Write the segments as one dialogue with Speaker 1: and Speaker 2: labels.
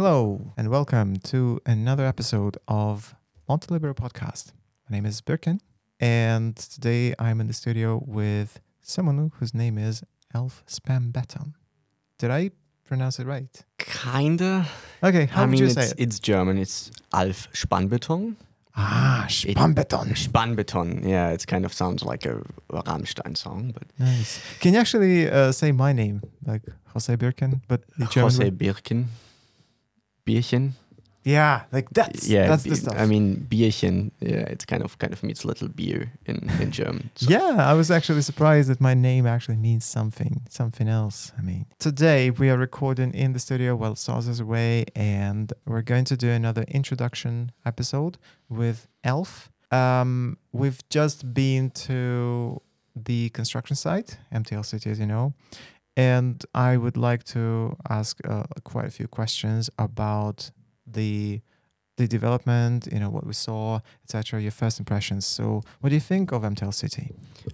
Speaker 1: Hello, and welcome to another episode of Montelibero Podcast. My name is Birkin, and today I'm in the studio with someone whose name is Elf Spam Beton. Did I pronounce it right?
Speaker 2: Kinda.
Speaker 1: Okay, how
Speaker 2: I
Speaker 1: would
Speaker 2: mean,
Speaker 1: you
Speaker 2: it's,
Speaker 1: say it?
Speaker 2: it's German. It's Alf Spannbeton.
Speaker 1: Ah, Spambeton.
Speaker 2: Spannbeton. Yeah, it kind of sounds like a Rammstein song, but
Speaker 1: Nice. Can you actually uh, say my name, like Jose Birkin, but the German
Speaker 2: Jose
Speaker 1: way?
Speaker 2: Birkin. Bierchen.
Speaker 1: Yeah, like that's
Speaker 2: yeah,
Speaker 1: that's the stuff.
Speaker 2: I mean, Bierchen. Yeah, it's kind of kind of means little beer in in German. So-
Speaker 1: Yeah, I was actually surprised that my name actually means something, something else. I mean, today we are recording in the studio while Saz is away, and we're going to do another introduction episode with Elf. Um, we've just been to the construction site, MTL City, as you know, and I would like to ask uh, quite a few questions about the the development, you know, what we saw, etc. Your first impressions. So, what do you think of MTL City?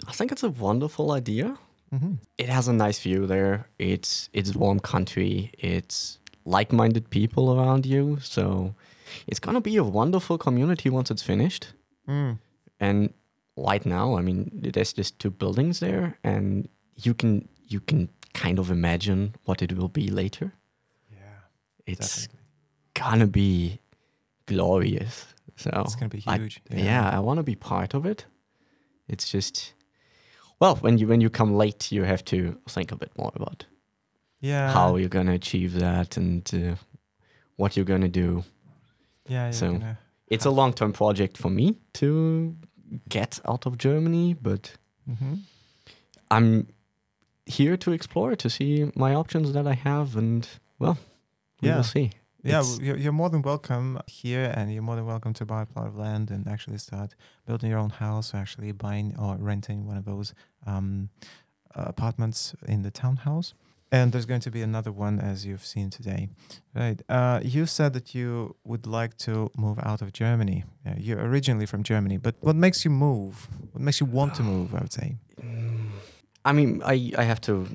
Speaker 2: I think it's a wonderful idea.
Speaker 1: Mm-hmm.
Speaker 2: It has a nice view there. It's it's warm country. It's like-minded people around you. So it's gonna be a wonderful community once it's finished.
Speaker 1: Mm.
Speaker 2: And right now, I mean, there's just two buildings there, and you can you can kind of imagine what it will be later.
Speaker 1: Yeah,
Speaker 2: It's
Speaker 1: definitely.
Speaker 2: gonna be glorious. So
Speaker 1: It's gonna be
Speaker 2: I-
Speaker 1: huge.
Speaker 2: yeah, I want to be part of it. It's just well, when you when you come late, you have to think a bit more about
Speaker 1: yeah.
Speaker 2: how you're gonna achieve that and uh, what you're gonna do.
Speaker 1: Yeah,
Speaker 2: so- It's a long term project for me to get out of Germany, but
Speaker 1: Mhm.
Speaker 2: I'm here to explore to see my options that I have, and well, we
Speaker 1: Yeah.
Speaker 2: will see.
Speaker 1: Yeah,
Speaker 2: It's-
Speaker 1: you're, you're more than welcome here, and you're more than welcome to buy a plot of land and actually start building your own house, or actually buying or renting one of those um, uh, apartments in the townhouse. And there's going to be another one, as you've seen today, right? Uh, you said that you would like to move out of Germany. Uh, you're originally from Germany, but what makes you move? What makes you want to move? I would say.
Speaker 2: I mean, I, I have to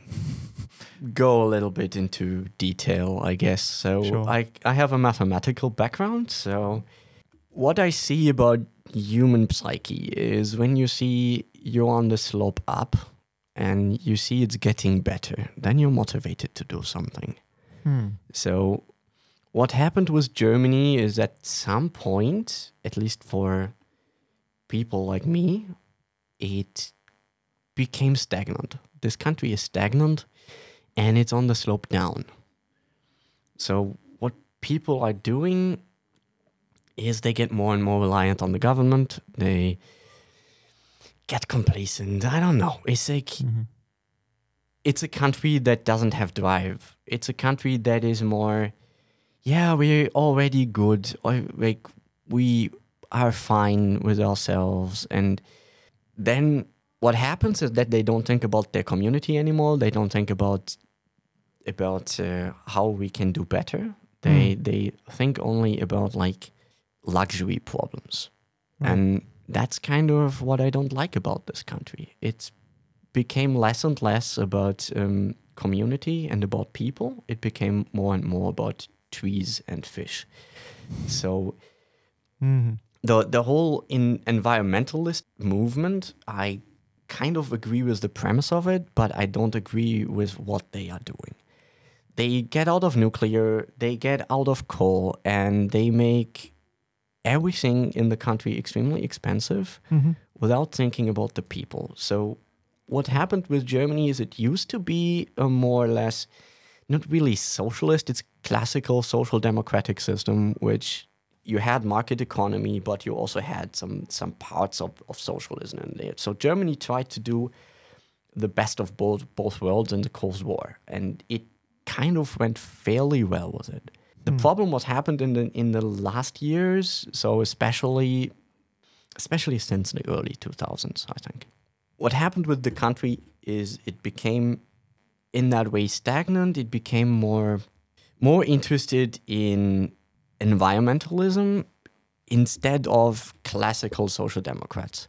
Speaker 2: go a little bit into detail, I guess. So
Speaker 1: Sure.
Speaker 2: I I have a mathematical background, so what I see about human psyche is when you see you're on the slope up and you see it's getting better, then you're motivated to do something.
Speaker 1: Hmm.
Speaker 2: So, what happened with Germany is at some point, at least for people like me, it became stagnant. This country is stagnant and it's on the slope down. So, what people are doing is they get more and more reliant on the government. They get complacent. I don't know. It's like
Speaker 1: Mhm.
Speaker 2: it's a country that doesn't have drive. It's a country that is more, yeah, we're already good. Or like we are fine with ourselves. And then what happens is that they don't think about their community anymore. They don't think about about uh, how we can do better. They they think only about like luxury problems.
Speaker 1: Right.
Speaker 2: And that's kind of what I don't like about this country. It's became less and less about um, community and about people. It became more and more about trees and fish. So
Speaker 1: Mhm.
Speaker 2: the the whole in environmentalist movement, I kind of agree with the premise of it, but I don't agree with what they are doing. They get out of nuclear, they get out of coal, and they make everything in the country extremely expensive
Speaker 1: Mhm.
Speaker 2: without thinking about the people. So, what happened with Germany is it used to be a more or less not really socialist, it's classical social democratic system, which you had market economy, but you also had some some parts of, of socialism in there. So Germany tried to do the best of both both worlds in the Cold War, and it kind of went fairly well with it. The hmm. problem what happened in the in the last years, so especially especially since the early 2000s, I think. What happened with the country is it became in that way stagnant. It became more more interested in environmentalism instead of classical social democrats.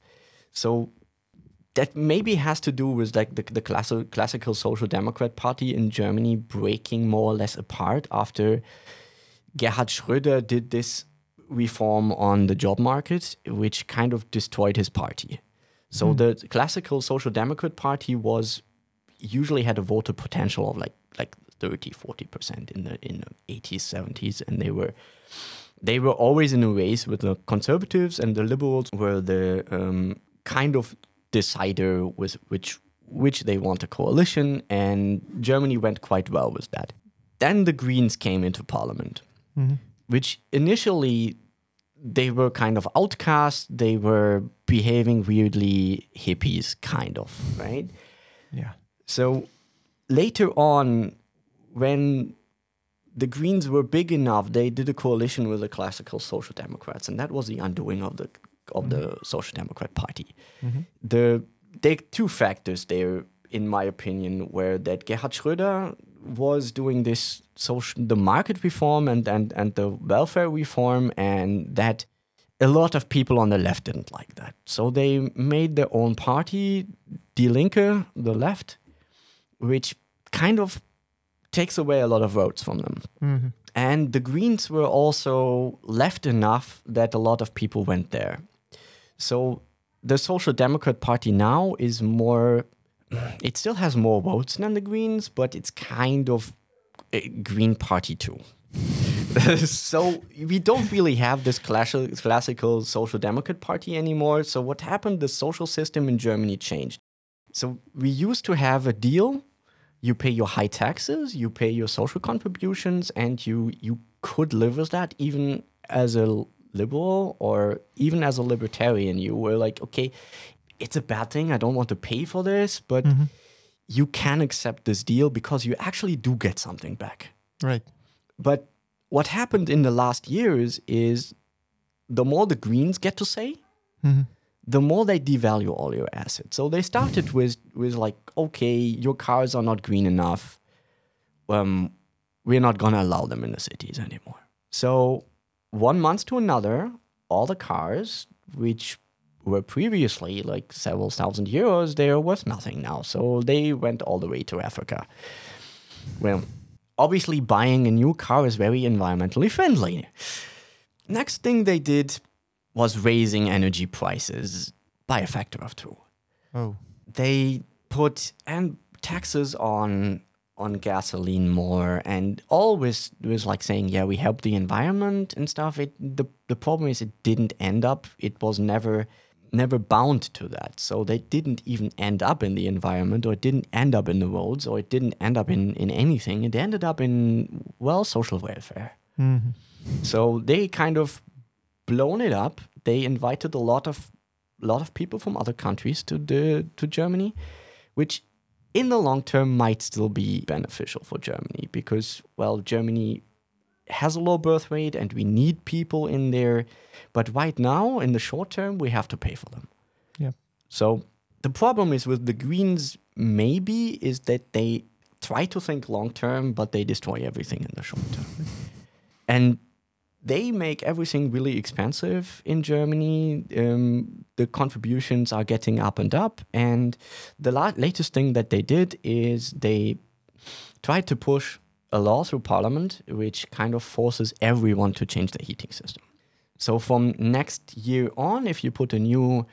Speaker 2: So that maybe has to do with like the, the classic, classical social democrat party in Germany breaking more or less apart after Gerhard Schröder did this reform on the job market, which kind of destroyed his party. So
Speaker 1: Hmm.
Speaker 2: the classical Social Democrat Party was usually had a voter potential of like like 30 40% in the in the 80s 70s and they were they were always in a race with the conservatives and the liberals were the um, kind of decider with which which they want a coalition and Germany went quite well with that. Then the Greens came into parliament
Speaker 1: Mhm.
Speaker 2: which initially they were kind of outcast. They were behaving weirdly hippies, kind of, right?
Speaker 1: Yeah.
Speaker 2: So later on, when the Greens were big enough, they did a coalition with the classical Social Democrats, and that was the undoing of the of the Social Democrat Party.
Speaker 1: Mhm.
Speaker 2: The there are two factors there, in my opinion, were that Gerhard Schröder was doing this social the market reform and, and, and the welfare reform and that a lot of people on the left didn't like that. So they made their own party, Die Linke, the left, which kind of takes away a lot of votes from them.
Speaker 1: Mhm.
Speaker 2: And the Greens were also left enough that a lot of people went there. So the Social Democrat Party now is more, it still has more votes than the Greens, but it's kind of a Green Party too. so we don't really have this classi- classical Social Democrat Party anymore. So what happened? The social system in Germany changed. So we used to have a deal you pay your high taxes, you pay your social contributions, and you you could live with that even as a liberal or even as a libertarian. You were like, okay, it's a bad thing. I don't want to pay for this, but
Speaker 1: Mhm.
Speaker 2: you can accept this deal because you actually do get something back.
Speaker 1: Right.
Speaker 2: But what happened in the last years is the more the Greens get to say,
Speaker 1: Mhm.
Speaker 2: The more they devalue all your assets. So they started with with like, okay, your cars are not green enough. Um, we're not gonna allow them in the cities anymore. So one month to another, all the cars which were previously like several thousand euros, they are worth nothing now. So they went all the way to Africa. Well, obviously buying a new car is very environmentally friendly. Next thing they did was raising energy prices by a factor of two.
Speaker 1: Oh.
Speaker 2: They put and taxes on on gasoline more and always was like saying, yeah, we help the environment and stuff. It the the problem is it didn't end up. It was never never bound to that. So they didn't even end up in the environment or it didn't end up in the roads or it didn't end up in, in anything. It ended up in well social welfare.
Speaker 1: Mhm.
Speaker 2: So they kind of blown it up. They invited a lot of lot of people from other countries to the to Germany, which in the long term might still be beneficial for Germany because well Germany has a low birth rate and we need people in there, but right now in the short term we have to pay for them.
Speaker 1: Yeah.
Speaker 2: So the problem is with the Greens maybe is that they try to think long term, but they destroy everything in the short term. and they make everything really expensive in Germany. Um, the contributions are getting up and up. And the la- latest thing that they did is they tried to push a law through parliament, which kind of forces everyone to change their heating system. So from next year on, if you put a new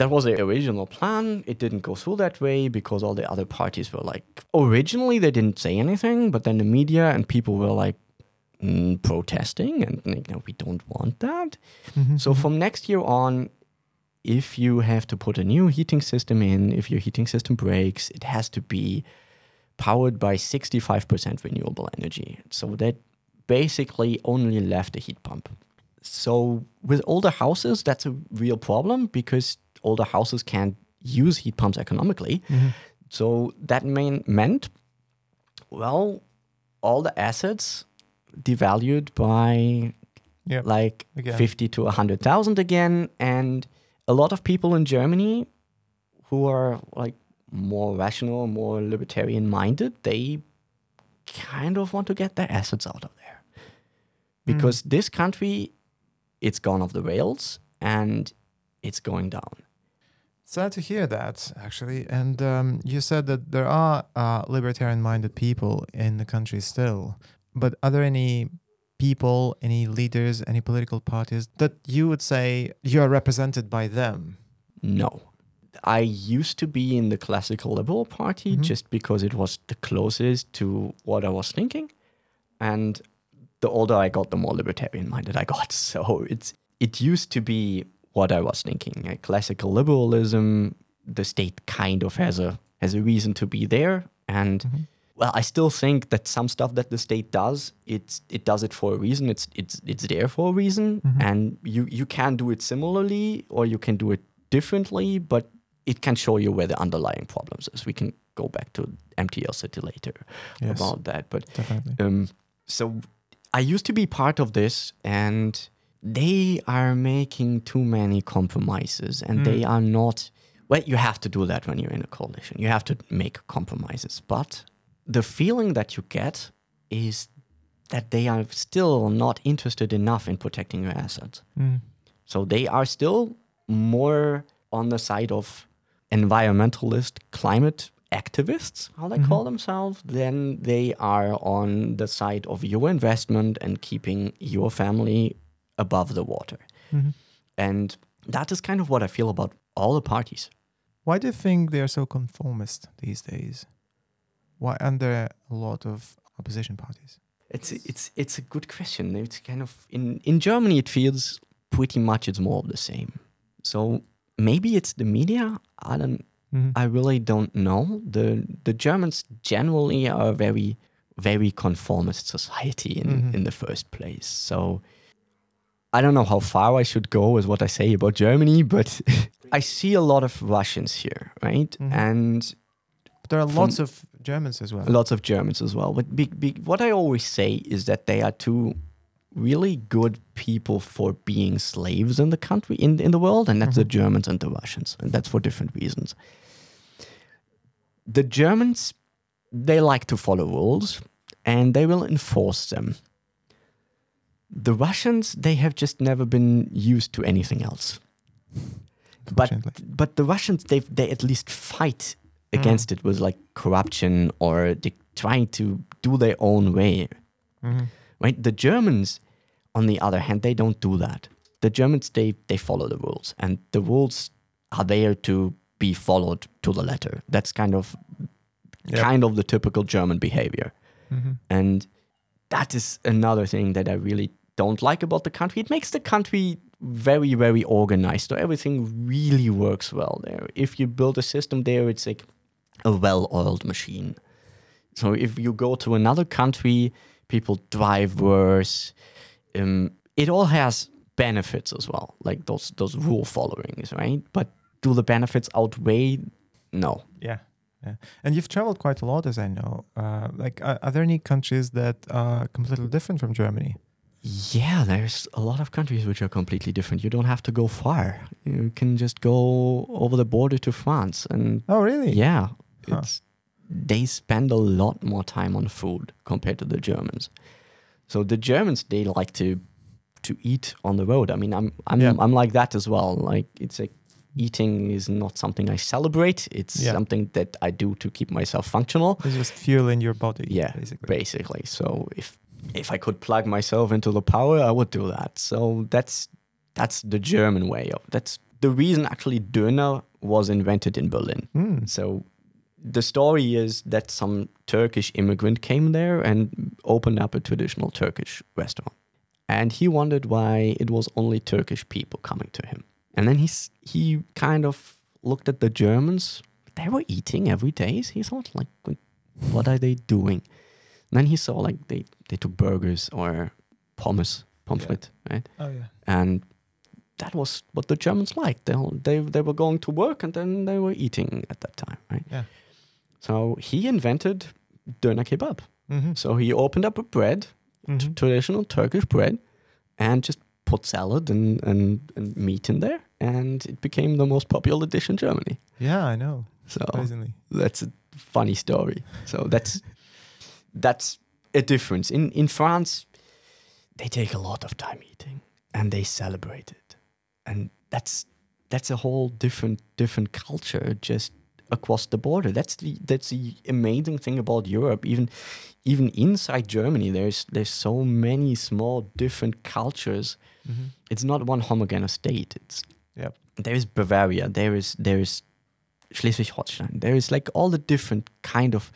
Speaker 2: that was the original plan. It didn't go through that way because all the other parties were like, originally they didn't say anything, but then the media and people were like mm, protesting and you know, we don't want that.
Speaker 1: Mhm.
Speaker 2: So from next year on, if you have to put a new heating system in, if your heating system breaks, it has to be powered by 65% renewable energy. So that basically only left a heat pump. So with older houses, that's a real problem because older houses can't use heat pumps economically.
Speaker 1: Mhm.
Speaker 2: So that main, meant, well, all the assets devalued by
Speaker 1: Yep.
Speaker 2: like
Speaker 1: Again.
Speaker 2: 50 to 100,000 again. And a lot of people in Germany who are like more rational, more libertarian minded, they kind of want to get their assets out of there. Because this country, it's gone off the rails and it's going down.
Speaker 1: Sad to hear that, actually. And um, you said that there are uh, libertarian minded people in the country still. But are there any people, any leaders, any political parties that you would say you are represented by them?
Speaker 2: No. I used to be in the classical liberal party
Speaker 1: Mhm.
Speaker 2: just because it was the closest to what I was thinking. And the older I got, the more libertarian minded I got. So it's it used to be what I was thinking. A classical liberalism, the state kind of has a has a reason to be there. And
Speaker 1: Mhm.
Speaker 2: Well, I still think that some stuff that the state does, it's it does it for a reason. It's it's it's there for a reason,
Speaker 1: Mhm.
Speaker 2: and you you can do it similarly or you can do it differently, but it can show you where the underlying problems is. We can go back to MTL City later
Speaker 1: Yes,
Speaker 2: about that, but
Speaker 1: definitely.
Speaker 2: um, so I used to be part of this, and they are making too many compromises, and
Speaker 1: Mm.
Speaker 2: they are not. Well, you have to do that when you're in a coalition. You have to make compromises, but the feeling that you get is that they are still not interested enough in protecting your assets.
Speaker 1: Mm.
Speaker 2: So they are still more on the side of environmentalist climate activists, how they
Speaker 1: Mhm.
Speaker 2: call themselves, than they are on the side of your investment and keeping your family above the water.
Speaker 1: Mhm.
Speaker 2: And that is kind of what I feel about all the parties.
Speaker 1: Why do you think they are so conformist these days? Why aren't there a lot of opposition parties?
Speaker 2: It's it's it's a good question. It's kind of in in Germany it feels pretty much it's more of the same. So maybe it's the media. I don't
Speaker 1: Mhm.
Speaker 2: I really don't know. The the Germans generally are a very very conformist society in,
Speaker 1: Mhm.
Speaker 2: in the first place. So I don't know how far I should go with what I say about Germany, but I see a lot of Russians here, right?
Speaker 1: Mhm.
Speaker 2: And
Speaker 1: there are
Speaker 2: From-
Speaker 1: lots of Germans as well.
Speaker 2: lots of Germans as well. But be, be, what I always say is that they are two really good people for being slaves in the country, in, in the world, and that's the mm-hmm. Germans and the Russians. And that's for different reasons. The Germans, they like to follow rules and they will enforce them. The Russians, they have just never been used to anything else. But but the Russians they they at least fight against it was like corruption or they trying to do their own way.
Speaker 1: Mhm.
Speaker 2: Right? The Germans, on the other hand, they don't do that. The Germans they they follow the rules and the rules are there to be followed to the letter. That's kind of
Speaker 1: Yep.
Speaker 2: kind of the typical German behavior.
Speaker 1: Mhm.
Speaker 2: And that is another thing that I really don't like about the country. It makes the country very, very organized. So everything really works well there. If you build a system there, it's like a well oiled machine. So if you go to another country, people drive worse. Um, it all has benefits as well, like those those rule followings, right? But do the benefits outweigh? No.
Speaker 1: Yeah. Yeah. And you've traveled quite a lot, as I know. Uh, like, are, are there any countries that are completely different from Germany?
Speaker 2: Yeah, there's a lot of countries which are completely different. You don't have to go far. You can just go over the border to France and
Speaker 1: Oh, really?
Speaker 2: yeah,
Speaker 1: Huh.
Speaker 2: it's they spend a lot more time on food compared to the Germans. So the Germans they like to to eat on the road. I mean, I'm I'm
Speaker 1: Yeah.
Speaker 2: I'm like that as well. Like it's like eating is not something I celebrate. It's
Speaker 1: Yeah.
Speaker 2: something that I do to keep myself functional.
Speaker 1: It's just fuel in your body.
Speaker 2: Yeah,
Speaker 1: basically.
Speaker 2: basically. So if if I could plug myself into the power, I would do that. So that's that's the German way of that's the reason actually Döner was invented in Berlin.
Speaker 1: Mm.
Speaker 2: So the story is that some Turkish immigrant came there and opened up a traditional Turkish restaurant. And he wondered why it was only Turkish people coming to him. And then he's, he kind of looked at the Germans. They were eating every day. He thought, like, what are they doing? And then he saw, like, they, they took burgers or pommes, pomfret, right?
Speaker 1: Oh, yeah.
Speaker 2: and that was what the Germans liked. They they they were going to work and then they were eating at that time, right?
Speaker 1: Yeah.
Speaker 2: So he invented döner kebab.
Speaker 1: Mm-hmm.
Speaker 2: So he opened up a bread,
Speaker 1: Mhm.
Speaker 2: traditional Turkish bread, and just put salad and, and, and meat in there, and it became the most popular dish in Germany.
Speaker 1: Yeah, I know.
Speaker 2: So
Speaker 1: Surprisingly.
Speaker 2: that's a funny story. So that's that's a difference. In in France, they take a lot of time eating and they celebrate it, and that's that's a whole different different culture. Just across the border. That's the that's the amazing thing about Europe. Even even inside Germany, there's there's so many small different cultures.
Speaker 1: Mm-hmm.
Speaker 2: It's not one homogeneous state. It's there is Bavaria, there is there is Schleswig-Holstein, there is like all the different kind of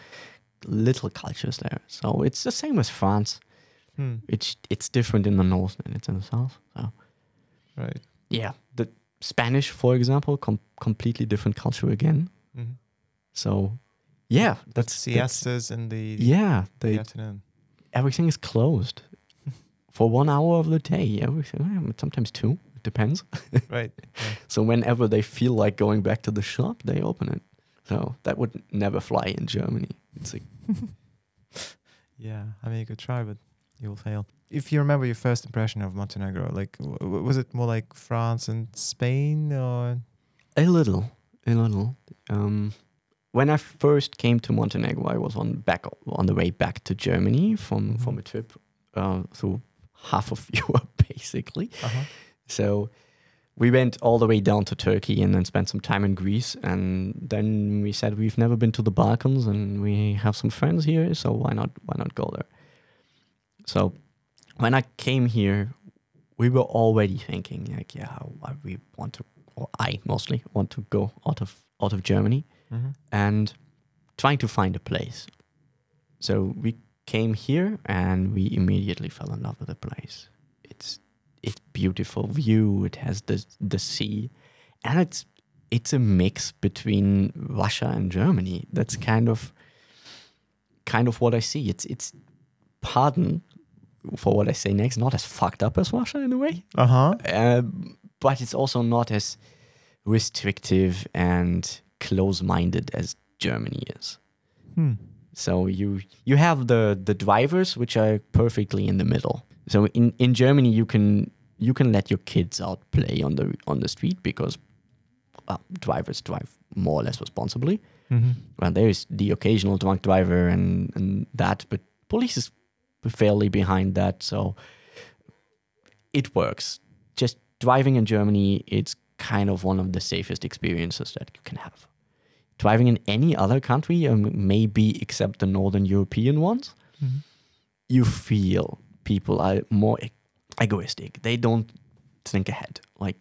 Speaker 2: little cultures there. So it's the same as France.
Speaker 1: Hmm.
Speaker 2: It's it's different in the north than it's in the south. So
Speaker 1: Right.
Speaker 2: yeah, the Spanish, for example, com- completely different culture again.
Speaker 1: Mm-hmm.
Speaker 2: So yeah,
Speaker 1: That's
Speaker 2: that's, that's
Speaker 1: siestas in the,
Speaker 2: yeah.
Speaker 1: the afternoon.
Speaker 2: everything is closed for one hour of the day. Everything, sometimes two. It depends.
Speaker 1: right. Yeah.
Speaker 2: So whenever they feel like going back to the shop, they open it. So that would never fly in Germany. It's like
Speaker 1: Yeah, I mean, you could try, but you will fail. If you remember your first impression of Montenegro, like, w- was it more like France and Spain, or
Speaker 2: a little, a little. Um, when I first came to Montenegro, I was on back on the way back to Germany from from a trip uh, through half of Europe, basically.
Speaker 1: uh-huh.
Speaker 2: So we went all the way down to Turkey and then spent some time in Greece. And then we said we've never been to the Balkans and we have some friends here, so why not why not go there? So when I came here, we were already thinking like, yeah, we want to, or I mostly want to go out of out of Germany
Speaker 1: Mm-hmm.
Speaker 2: and trying to find a place. So we came here and we immediately fell in love with the place. It's it's beautiful view. It has the the sea, and it's it's a mix between Russia and Germany. That's kind of kind of what I see. It's it's pardon for what I say next, not as fucked up as Russia in a way,
Speaker 1: Uh huh.
Speaker 2: um, but it's also not as restrictive and close-minded as Germany is.
Speaker 1: Hmm.
Speaker 2: So you you have the the drivers which are perfectly in the middle. So in in Germany you can you can let your kids out play on the on the street because well, drivers drive more or less responsibly.
Speaker 1: Mm-hmm.
Speaker 2: Well, there is the occasional drunk driver and and that, but police is fairly behind that. So it works. Just driving in Germany, it's kind of one of the safest experiences that you can have. Driving in any other country, um, maybe except the Northern European ones,
Speaker 1: Mm-hmm.
Speaker 2: you feel people are more e- egoistic. They don't think ahead. Like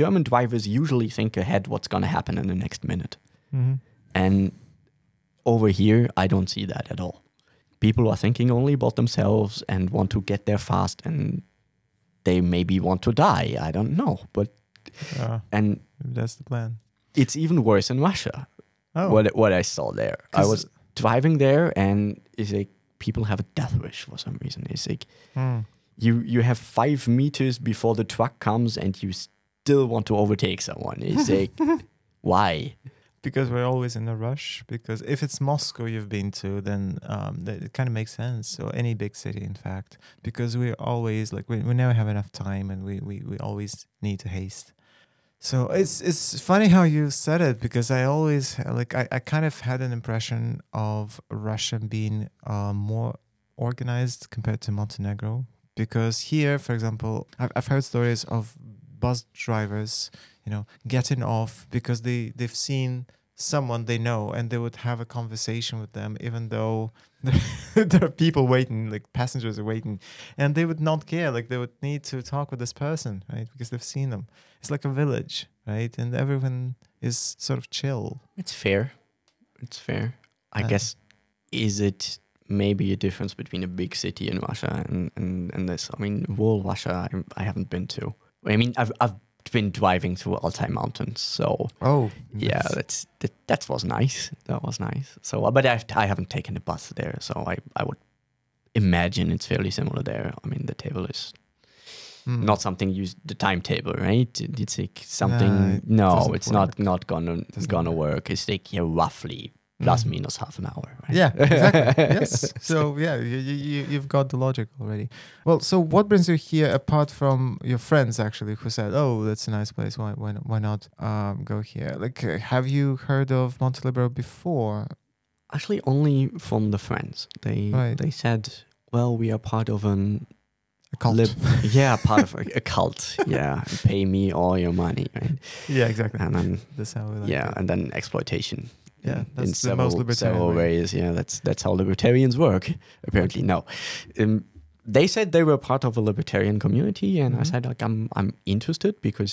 Speaker 2: German drivers usually think ahead what's going to happen in the next minute.
Speaker 1: Mm-hmm.
Speaker 2: And over here, I don't see that at all. People are thinking only about themselves and want to get there fast and they maybe want to die. I don't know. But,
Speaker 1: Uh,
Speaker 2: and
Speaker 1: that's the plan.
Speaker 2: it's even worse in Russia,
Speaker 1: Oh.
Speaker 2: what, what I saw there. I was driving there and it's like people have a death wish for some reason. It's like
Speaker 1: Hmm.
Speaker 2: you, you have five meters before the truck comes and you still want to overtake someone. It's like, why?
Speaker 1: Because we're always in a rush. Because if it's Moscow you've been to, then um, that, it kind of makes sense. Or any big city, in fact, because we're always like we, we never have enough time, and we, we, we always need to haste. So it's it's funny how you said it because I always like I, I kind of had an impression of Russia being uh, more organized compared to Montenegro because here, for example, I've, I've heard stories of bus drivers, you know, getting off because they they've seen someone they know and they would have a conversation with them even though there are people waiting like passengers are waiting and they would not care like they would need to talk with this person right because they've seen them it's like a village right and everyone is sort of chill
Speaker 2: It's fair. It's fair. I guess is it maybe a difference between a big city in Russia and, and, and this? I mean, rural Russia, I, I haven't been to. I mean, I've I've been driving through Altai Mountains, so
Speaker 1: oh
Speaker 2: yeah, that's that, that was nice. That was nice. So, uh, but I I haven't taken the bus there, so I I would imagine it's fairly similar there. I mean, the table is
Speaker 1: Hmm.
Speaker 2: not something you the timetable, right? It's like something.
Speaker 1: Nah, it
Speaker 2: no, it's not
Speaker 1: work.
Speaker 2: not gonna
Speaker 1: Doesn't
Speaker 2: gonna
Speaker 1: work.
Speaker 2: It's like yeah, roughly plus
Speaker 1: Mhm.
Speaker 2: minus half an hour. Right?
Speaker 1: Yeah, exactly. yes. So yeah, you, you you- you've got the logic already. Well, so what brings you here apart from your friends actually who said, "Oh, that's a nice place. Why why not- why not um, go here?" Like, uh, have you heard of Montelibero before?
Speaker 2: Actually, only from the friends. They
Speaker 1: Right.
Speaker 2: they said, well, we are part of an
Speaker 1: A cult.
Speaker 2: lib- yeah, part of a, a cult. Yeah, pay me all your money, right?
Speaker 1: yeah, exactly.
Speaker 2: And then
Speaker 1: That's how we like
Speaker 2: yeah,
Speaker 1: it.
Speaker 2: and then exploitation.
Speaker 1: Yeah,
Speaker 2: in-
Speaker 1: that's
Speaker 2: in
Speaker 1: the
Speaker 2: several,
Speaker 1: most libertarian
Speaker 2: several
Speaker 1: way.
Speaker 2: ways. Yeah, that's that's how libertarians work. Apparently, no. Um, they said they were part of a libertarian community, and I
Speaker 1: Mhm.
Speaker 2: said like I'm I'm interested because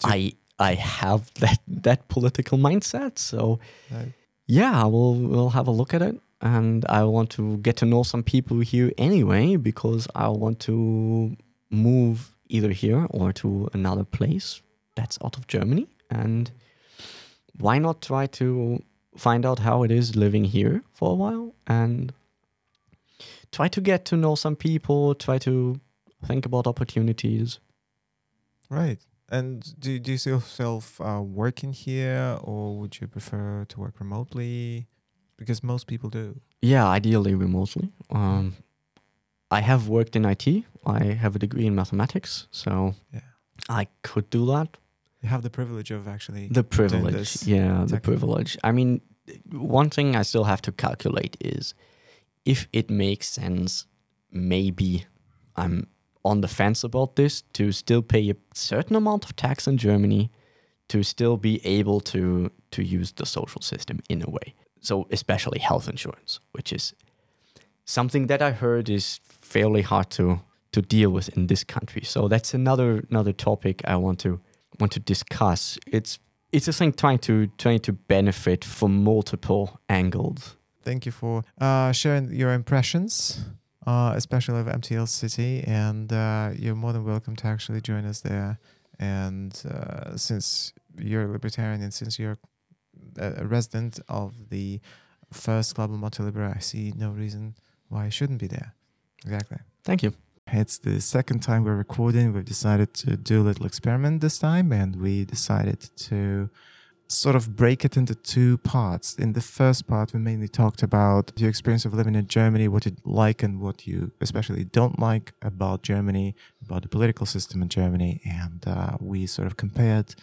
Speaker 1: So-
Speaker 2: I I have that that political mindset. So
Speaker 1: Right.
Speaker 2: yeah, I will will have a look at it, and I want to get to know some people here anyway because I want to move either here or to another place that's out of Germany, and why not try to find out how it is living here for a while and try to get to know some people, try to think about opportunities.
Speaker 1: Right. And do, do you see yourself uh, working here or would you prefer to work remotely? Because most people do.
Speaker 2: Yeah, ideally remotely. Um, I have worked in IT. I have a degree in mathematics, so
Speaker 1: Yeah.
Speaker 2: I could do that.
Speaker 1: You have the privilege of actually.
Speaker 2: The privilege, yeah, the privilege. I mean, one thing I still have to calculate is if it makes sense. Maybe I'm on the fence about this to still pay a certain amount of tax in Germany to still be able to to use the social system in a way. So especially health insurance, which is something that I heard is fairly hard to to deal with in this country. So that's another another topic I want to want to discuss. It's it's a thing trying to trying to benefit from multiple angles.
Speaker 1: Thank you for uh, sharing your impressions, uh, especially of MTL City. And uh, you're more than welcome to actually join us there. And uh, since you're a libertarian and since you're a resident of the first Club of Monte I see no reason why you shouldn't be there. Exactly.
Speaker 2: Thank you.
Speaker 1: It's the second time we're recording. We've decided to do a little experiment this time, and we decided to sort of break it into two parts. In the first part, we mainly talked about your experience of living in Germany, what you like and what you especially don't like about Germany, about the political system in Germany, and uh, we sort of compared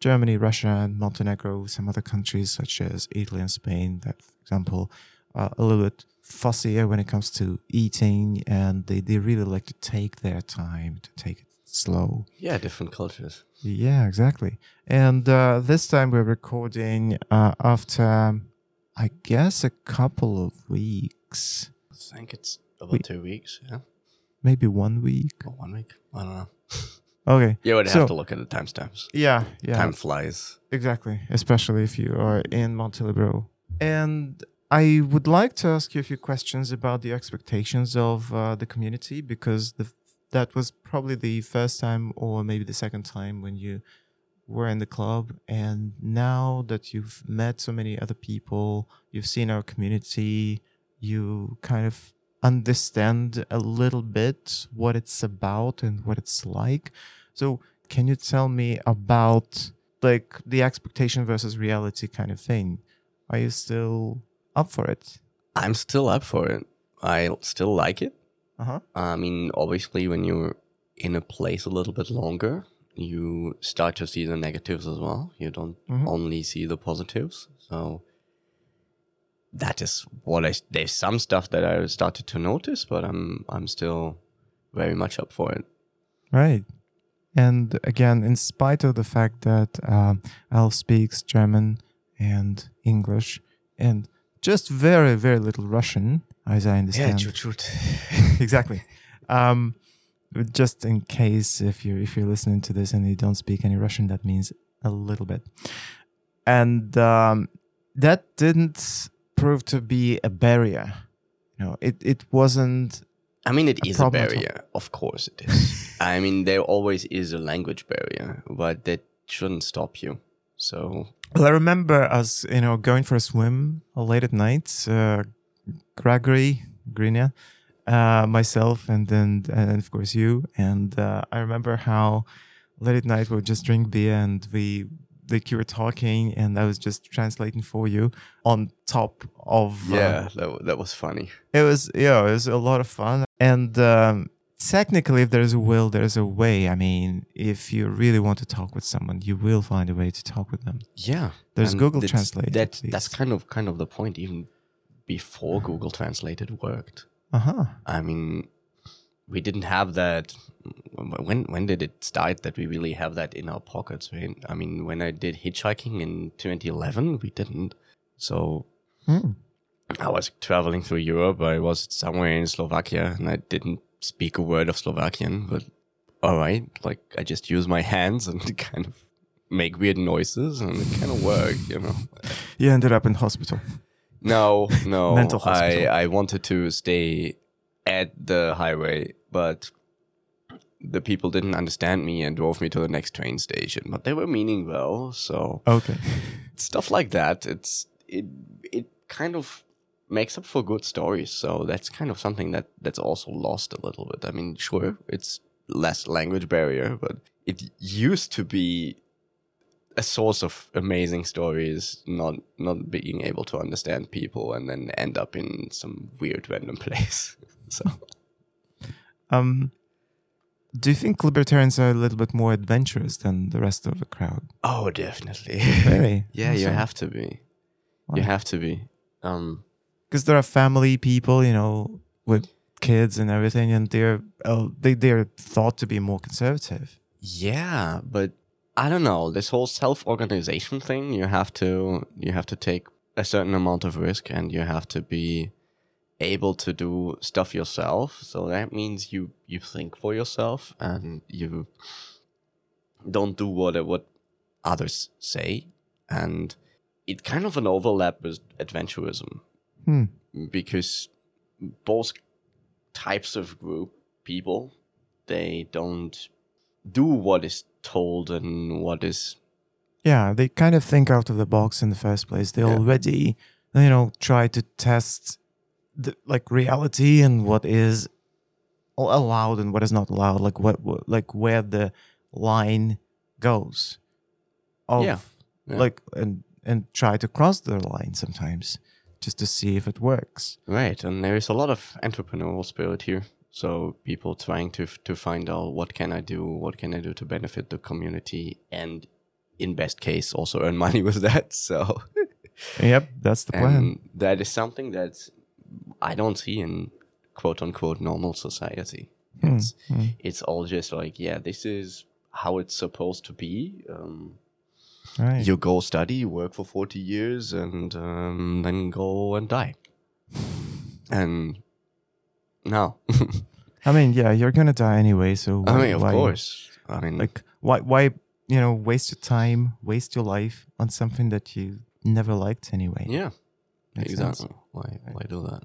Speaker 1: Germany, Russia, and Montenegro, some other countries such as Italy and Spain, that, for example, a little bit fussier when it comes to eating, and they, they really like to take their time, to take it slow.
Speaker 2: Yeah, different cultures.
Speaker 1: Yeah, exactly. And uh, this time we're recording uh, after, I guess, a couple of weeks,
Speaker 3: I think it's about
Speaker 1: We-
Speaker 3: two weeks. Yeah,
Speaker 1: maybe one week.
Speaker 3: or one week. I don't know.
Speaker 1: Okay.
Speaker 3: You would
Speaker 1: So-
Speaker 3: have to look at the timestamps.
Speaker 1: Yeah, yeah.
Speaker 3: Time flies.
Speaker 1: Exactly, especially if you are in Montelibero. And I would like to ask you a few questions about the expectations of uh, the community because the, that was probably the first time or maybe the second time when you were in the club. And now that you've met so many other people, you've seen our community, you kind of understand a little bit what it's about and what it's like. So, can you tell me about like the expectation versus reality kind of thing? Are you still up for it?
Speaker 3: I'm still up for it. I still like it.
Speaker 1: Uh huh.
Speaker 3: I mean, obviously, when you're in a place a little bit longer, you start to see the negatives as well. You don't
Speaker 1: Mhm.
Speaker 3: only see the positives. So that is what I. There's some stuff that I started to notice, but I'm I'm still very much up for it.
Speaker 1: Right. And again, in spite of the fact that um, Al speaks German and English and just very, very little Russian, as I understand.
Speaker 3: Yeah, chut.
Speaker 1: exactly. Um, just in case if you're if you're listening to this and you don't speak any Russian, that means a little bit. And um, that didn't prove to be a barrier. You know, it it wasn't.
Speaker 3: I mean, it
Speaker 1: a
Speaker 3: is a
Speaker 1: problem at all.
Speaker 3: barrier. Of course, it is. I mean, there always is a language barrier, but that shouldn't stop you. So
Speaker 1: Well, I remember us, you know, going for a swim late at night. Uh, Gregory, Grinia, uh, myself, and then and of course you. And uh, I remember how late at night we would just drink beer and we like you were talking and I was just translating for you on top of uh,
Speaker 3: yeah, that, wa- that was funny.
Speaker 1: it was yeah it was a lot of fun and um, technically if there's a will there's a way i mean if you really want to talk with someone you will find a way to talk with them
Speaker 3: Yeah,
Speaker 1: there's
Speaker 3: and
Speaker 1: google translate
Speaker 3: That that's kind of kind of the point. Even before Google Translated worked,
Speaker 1: uh-huh
Speaker 3: I mean,
Speaker 2: we didn't have that. When when did it start that we really have that in our pockets? Right? I mean, when I did hitchhiking in 2011, we didn't. So
Speaker 1: Hmm.
Speaker 2: I was traveling through Europe. I was somewhere in Slovakia, and I didn't speak a word of Slovakian. But all right, like I just use my hands and kind of make weird noises, and it kind of worked, you know.
Speaker 1: You ended up in hospital.
Speaker 2: No, no.
Speaker 1: Mental hospital.
Speaker 2: I, I wanted to stay at the highway, but the people didn't understand me and drove me to the next train station. But they were meaning well, so
Speaker 1: Okay.
Speaker 2: stuff like that. It's it it kind of makes up for good stories. So that's kind of something that that's also lost a little bit. I mean, sure, it's less language barrier, but it used to be a source of amazing stories, not not being able to understand people and then end up in some weird random place. so
Speaker 1: Um, do you think libertarians are a little bit more adventurous than the rest of the crowd?
Speaker 2: Oh definitely.
Speaker 1: Really?
Speaker 2: yeah, you have to be. You have to be. Um
Speaker 1: because there are family people, you know, with kids and everything, and they're uh, they they're thought to be more conservative.
Speaker 2: Yeah, but I don't know. This whole self-organization thing, you have to you have to take a certain amount of risk and you have to be able to do stuff yourself. So that means you you think for yourself and you don't do what what others say and it kind of an overlap with adventurism
Speaker 1: Hmm.
Speaker 2: because both types of group people they don't do what is told and what is
Speaker 1: Yeah, they kind of think out of the box in the first place. They
Speaker 2: Yeah.
Speaker 1: already, you know, try to test the like reality and what is allowed and what is not allowed, like what, what like where the line goes. Of,
Speaker 2: Yeah, yeah.
Speaker 1: Like and and try to cross the line sometimes just to see if it works.
Speaker 2: right and there is a lot of entrepreneurial spirit here so people trying to to find out what can i do what can i do to benefit the community and in best case also earn money with that so
Speaker 1: Yep, that's the plan.
Speaker 2: and that is something that i don't see in quote unquote normal society
Speaker 1: Hmm,
Speaker 2: it's
Speaker 1: hmm.
Speaker 2: it's all just like yeah this is how it's supposed to be um
Speaker 1: Right.
Speaker 2: you go study, work for 40 years, and um, then go and die. And now.
Speaker 1: I mean, yeah, you're gonna die anyway, so
Speaker 2: I
Speaker 1: why-
Speaker 2: mean, of
Speaker 1: why-
Speaker 2: course. I mean,
Speaker 1: Like, why, why, you know, waste your time, waste your life on something that you never liked anyway?
Speaker 2: yeah,
Speaker 1: Makes sense.
Speaker 2: exactly. Why, why do that?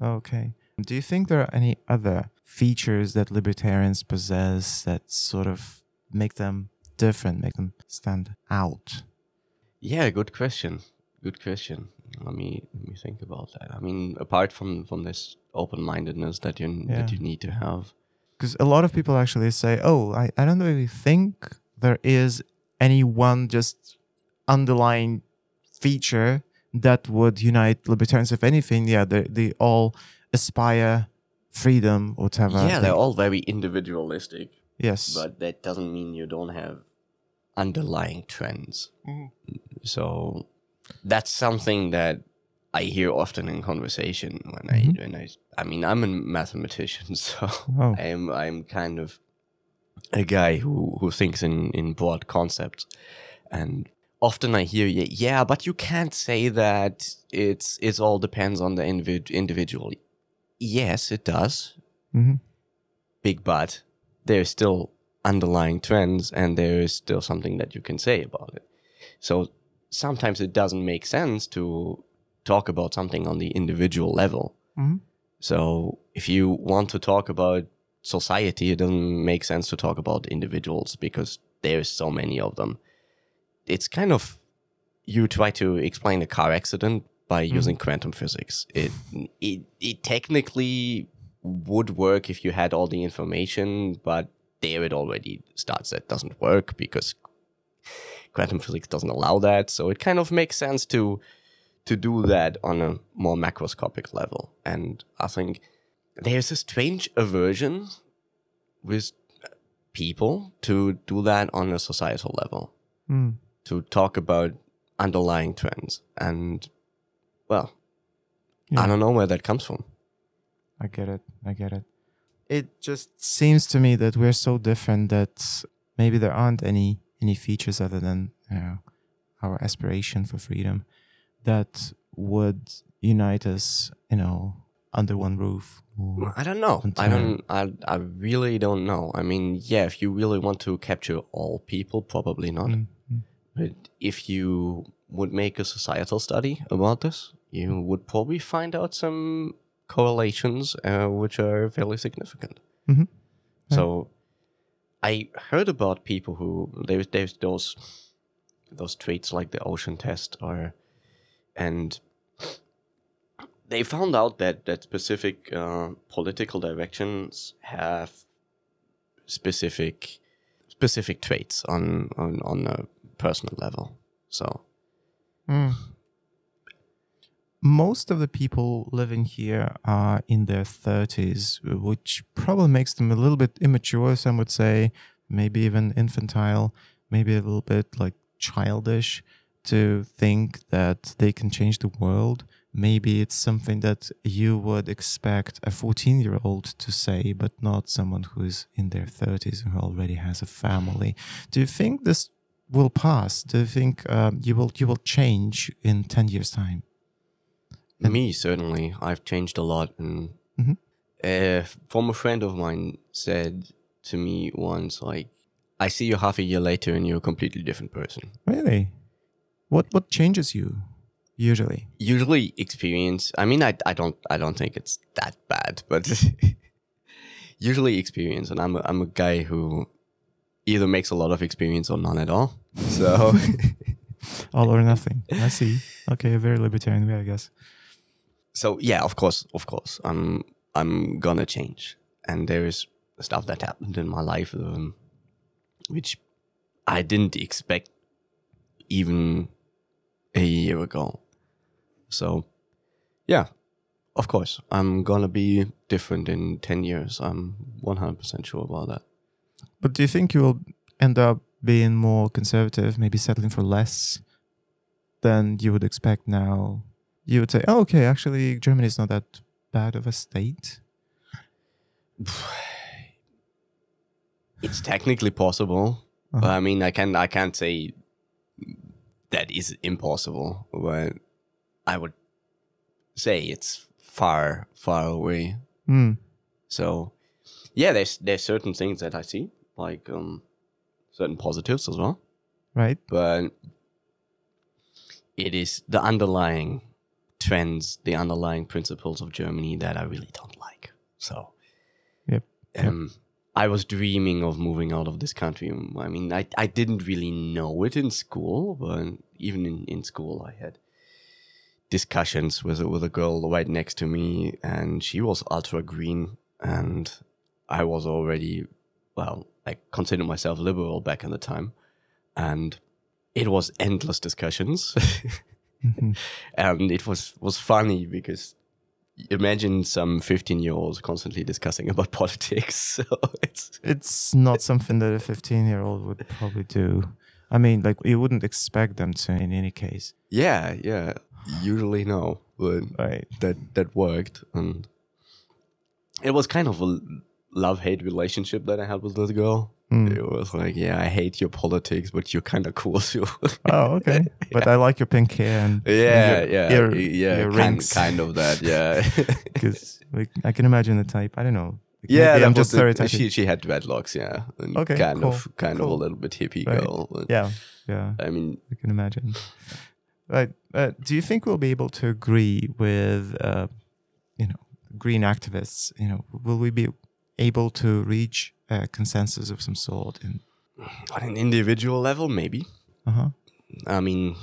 Speaker 1: Okay. Do you think there are any other features that libertarians possess that sort of make them different, make them stand out?
Speaker 2: Yeah, good question. Good question. Let me let me think about that. I mean, apart from from this open mindedness that you
Speaker 1: Yeah.
Speaker 2: that you need to have.
Speaker 1: Because a lot of people actually say, oh, I, I don't really think there is any one just underlying feature that would unite libertarians. If anything, yeah, they, they all aspire freedom, whatever.
Speaker 2: yeah,
Speaker 1: They-
Speaker 2: they're all very individualistic,
Speaker 1: yes.
Speaker 2: but that doesn't mean you don't have underlying trends.
Speaker 1: Mhm.
Speaker 2: So that's something that I hear often in conversation when
Speaker 1: Mhm.
Speaker 2: I when I I mean I'm a mathematician, so
Speaker 1: Oh.
Speaker 2: I'm I'm kind of a guy who who thinks in in broad concepts, and often I hear yeah, yeah but you can't say that it's it's all depends on the individ- individual. Yes, it does.
Speaker 1: Mhm.
Speaker 2: Big but there's still underlying trends and there is still something that you can say about it. So sometimes it doesn't make sense to talk about something on the individual level.
Speaker 1: Mhm.
Speaker 2: So if you want to talk about society, it doesn't make sense to talk about individuals because there's so many of them. It's kind of you try to explain a car accident by using quantum physics. It, it it technically would work if you had all the information, but there it already starts that doesn't work because quantum physics doesn't allow that. So it kind of makes sense to to do that on a more macroscopic level. And I think there's a strange aversion with people to do that on a societal level,
Speaker 1: Mm.
Speaker 2: to talk about underlying trends. And well,
Speaker 1: Yeah.
Speaker 2: I don't know where that comes from.
Speaker 1: I get it. I get it. it just seems to me that we're so different that maybe there aren't any any features other than you know our aspiration for freedom that would unite us, you know, under one roof.
Speaker 2: I don't know. I don't. I I really don't know. I mean, yeah, if you really want to capture all people, probably not.
Speaker 1: Mm, mm.
Speaker 2: But if you would make a societal study about this, you would probably find out some correlations uh, which are fairly significant.
Speaker 1: Mhm. Yeah.
Speaker 2: So, I heard about people who there's there's those those traits like the ocean test or and they found out that that specific uh, political directions have specific specific traits on on on a personal level. So
Speaker 1: Mm. Most of the people living here are in their 30s, which probably makes them a little bit immature, some would say, maybe even infantile, maybe a little bit like childish to think that they can change the world. Maybe it's something that you would expect a 14 year old to say, but not someone who is in their 30s and who already has a family. Do you think this will pass? Do you think um, you will you will change in 10 years' time?
Speaker 2: Me certainly, I've changed a lot. And
Speaker 1: Mhm.
Speaker 2: a former friend of mine said to me once, like, "I see you half a year later, and you're a completely different person."
Speaker 1: Really? What what changes you usually?
Speaker 2: Usually, experience. I mean, I I don't I don't think it's that bad, but usually experience. And I'm a, I'm a guy who either makes a lot of experience or none at all. So.
Speaker 1: All or nothing. I see. Okay, a very libertarian way, I guess.
Speaker 2: So yeah of course of course i'm i'm gonna change. And there is stuff that happened in my life um, which i didn't expect even a year ago. So yeah of course i'm gonna be different in 10 years. I'm 100% sure about that.
Speaker 1: But do you think you will end up being more conservative, maybe settling for less than you would expect now? You would say, "Oh, okay, actually, Germany is not that bad of a state."
Speaker 2: it's technically possible
Speaker 1: Uh-huh.
Speaker 2: i mean i can i can't say that is impossible but i would say it's far far away
Speaker 1: Hmm.
Speaker 2: So, yeah, there's there's certain things that I see, like um, certain positives as well,
Speaker 1: Right.
Speaker 2: but it is the underlying trends, the underlying principles of Germany that I really don't like. So,
Speaker 1: Yep. Yep.
Speaker 2: um, I was dreaming of moving out of this country. I mean, I I didn't really know it in school, but even in, in school, I had discussions with with a girl right next to me, and she was ultra green, and I was already, well, I considered myself liberal back in the time, and it was endless discussions,
Speaker 1: Mhm.
Speaker 2: and it was was funny because imagine some fifteen year olds constantly discussing about politics. So it's
Speaker 1: It's not something that a 15 year old would probably do. I mean, like, you wouldn't expect them to in any case.
Speaker 2: yeah, yeah. Usually no, but
Speaker 1: Right.
Speaker 2: that that worked and it was kind of a love hate relationship that I had with this girl.
Speaker 1: Hmm.
Speaker 2: It was like, yeah, I hate your politics, but you're kind of cool too.
Speaker 1: Oh, okay. But I like your pink hair and
Speaker 2: yeah,
Speaker 1: and
Speaker 2: yeah,
Speaker 1: your, ear,
Speaker 2: yeah,
Speaker 1: your
Speaker 2: kind, kind of that, yeah.
Speaker 1: Because like, I can imagine the type. I don't know. Like,
Speaker 2: yeah,
Speaker 1: I'm just stereotyping.
Speaker 2: She she had dreadlocks, yeah, and
Speaker 1: Okay,
Speaker 2: kind
Speaker 1: cool,
Speaker 2: of kind of a little bit hippie
Speaker 1: Right.
Speaker 2: girl. but,
Speaker 1: yeah, yeah,
Speaker 2: I mean,
Speaker 1: I can imagine. Right. Uh, do you think we'll be able to agree with, uh, you know, green activists? You know, will we be able to reach a consensus of some sort? In,
Speaker 2: on an individual level, maybe.
Speaker 1: uh huh.
Speaker 2: I mean,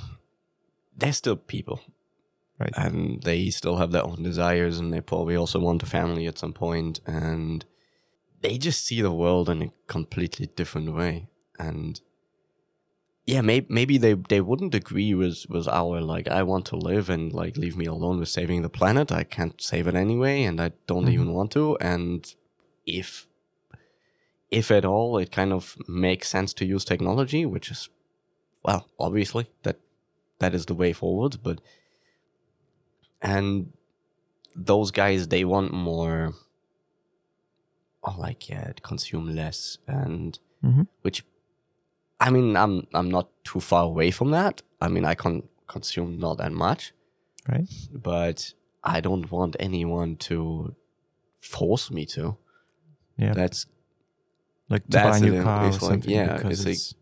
Speaker 2: they're still people.
Speaker 1: Right.
Speaker 2: And they still have their own desires and they probably also want a family at some point and they just see the world in a completely different way. And yeah, maybe maybe they, they wouldn't agree with, with our like I want to live and like leave me alone with saving the planet. I can't save it anyway and I don't
Speaker 1: Mhm.
Speaker 2: even want to. And if if at all it kind of makes sense to use technology, which is well, obviously that that is the way forward, but and those guys they want more oh, like yeah, consume less, and
Speaker 1: Mhm.
Speaker 2: which, I mean, I'm I'm not too far away from that. I mean, I can consume not that much,
Speaker 1: Right.
Speaker 2: but I don't want anyone to force me to.
Speaker 1: Yeah.
Speaker 2: That's
Speaker 1: like to buy a new car or
Speaker 2: like,
Speaker 1: something
Speaker 2: yeah,
Speaker 1: because
Speaker 2: it's like-
Speaker 1: it's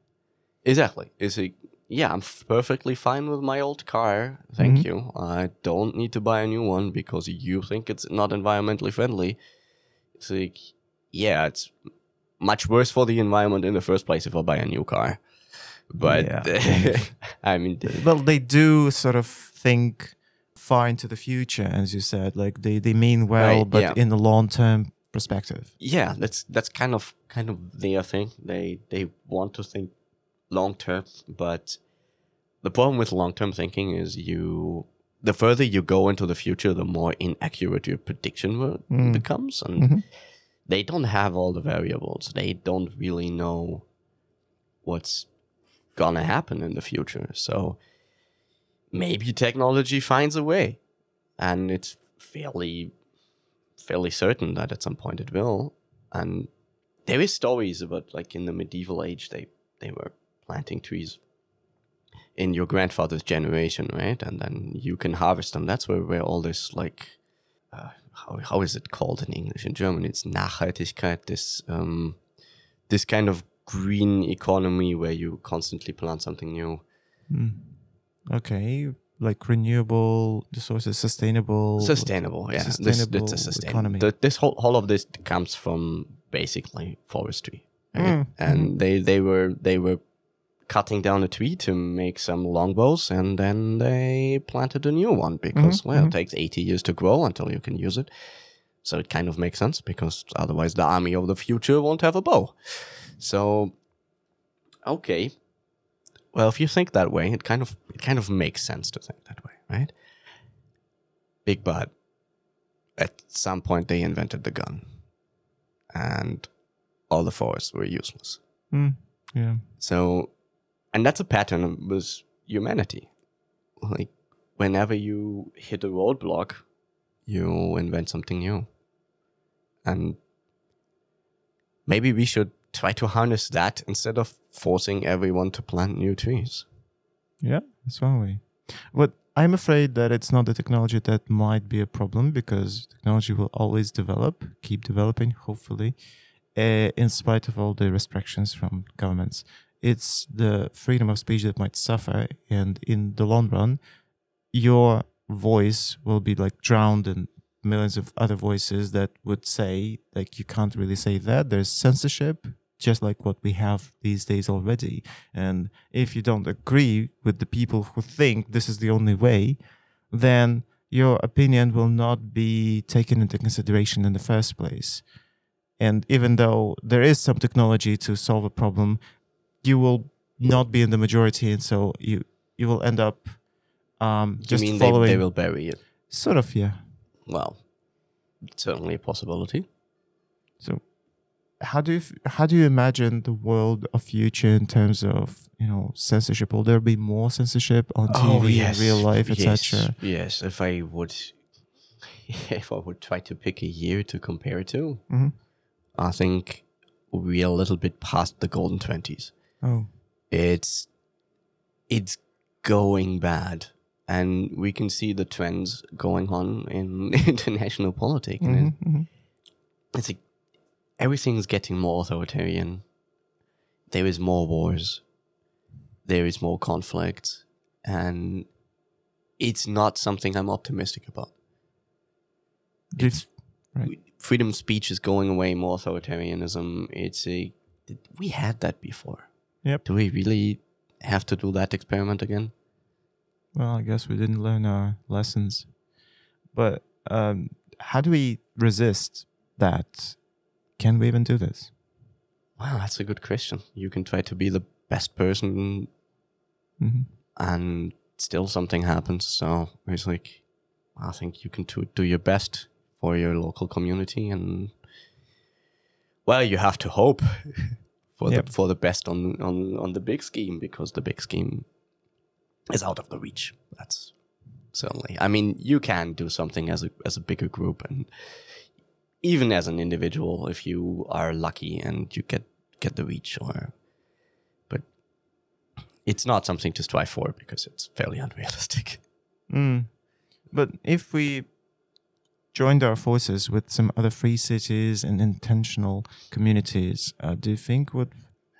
Speaker 2: Exactly. Is it? Yeah, I'm perfectly fine with my old car. Thank
Speaker 1: Mhm.
Speaker 2: you. I don't need to buy a new one because you think it's not environmentally friendly. It's like, yeah, it's much worse for the environment in the first place if I buy a new car. But
Speaker 1: Yeah.
Speaker 2: I mean,
Speaker 1: well they do sort of think far into the future as you said like they they mean well
Speaker 2: Right,
Speaker 1: but
Speaker 2: yeah.
Speaker 1: in the long term perspective
Speaker 2: yeah, that's that's kind of kind of their thing. They they want to think long term, but the problem with long term thinking is you the further you go into the future, the more inaccurate your prediction
Speaker 1: Mm.
Speaker 2: becomes, and
Speaker 1: Mhm.
Speaker 2: they don't have all the variables. They don't really know what's gonna happen in the future. So maybe technology finds a way, and it's fairly fairly certain that at some point it will. And there is stories about like in the medieval age they they were planting trees in your grandfather's generation, right? And then you can harvest them. That's where where all this like uh, how how is it called in English? In German, it's Nachhaltigkeit. This um this kind of green economy where you constantly plant something new.
Speaker 1: Mm. okay like renewable resources sustainable
Speaker 2: Sustainable, yeah.
Speaker 1: Sustainable
Speaker 2: it's a sustainable.
Speaker 1: economy.
Speaker 2: th- this whole all of this comes from basically forestry, right?
Speaker 1: Mm,
Speaker 2: and they they were they were cutting down a tree to make some longbows, and then they planted a new one because
Speaker 1: Mhm,
Speaker 2: well, it takes eighty years to grow until you can use it. So it kind of makes sense because otherwise the army of the future won't have a bow. So, okay. Well, if you think that way, it kind of it kind of makes sense to think that way, right? Big but at some point they invented the gun, and all the forests were useless.
Speaker 1: Mm, yeah
Speaker 2: So, and that's a pattern with humanity. Like, whenever you hit a roadblock, you invent something new. And maybe we should try to harness that instead of forcing everyone to plant new trees.
Speaker 1: Yeah, that's one way. But I'm afraid that it's not the technology that might be a problem because technology will always develop, keep developing, hopefully, uh, in spite of all the restrictions from governments. It's the freedom of speech that might suffer, and in the long run, your voice will be like drowned in millions of other voices that would say like you can't really say that. There's censorship, just like what we have these days already. And if you don't agree with the people who think this is the only way, then your opinion will not be taken into consideration in the first place. And even though there is some technology to solve a problem, you will not be in the majority, and so you you will end up um, just
Speaker 2: you mean they,
Speaker 1: following.
Speaker 2: they will bury it?
Speaker 1: Sort of, yeah.
Speaker 2: Well, certainly a possibility.
Speaker 1: So, how do you how do you imagine the world of future in terms of you know censorship? Will there be more censorship on TV, in real life,
Speaker 2: Oh, yes,
Speaker 1: etc.?
Speaker 2: Yes, if I would, if I would try to pick a year to compare to,
Speaker 1: Mhm.
Speaker 2: I think we're a little bit past the golden twenties.
Speaker 1: Oh,
Speaker 2: It's it's going bad, and we can see the trends going on in international politics.
Speaker 1: mhm, mhm.
Speaker 2: it's like everything's getting more authoritarian. There is more wars. There is more conflict, and it's not something I'm optimistic about. It's
Speaker 1: Right.
Speaker 2: freedom of speech is going away. More authoritarianism. It's a we had that before.
Speaker 1: Yep.
Speaker 2: Do we really have to do that experiment again?
Speaker 1: Well, I guess we didn't learn our lessons. But um, how do we resist that? Can we even do this?
Speaker 2: Wow, that's a good question. You can try to be the best person
Speaker 1: hmm
Speaker 2: and still something happens. So it's like, I think you can do, do your best for your local community, and well, you have to hope for
Speaker 1: Yep.
Speaker 2: the for the best on, on on the big scheme because the big scheme is out of the reach. That's certainly. I mean, you can do something as a as a bigger group, and even as an individual, if you are lucky and you get get the reach, or but it's not something to strive for because it's fairly unrealistic.
Speaker 1: Mm. But if we joined our forces with some other free cities and intentional communities, uh, do you think would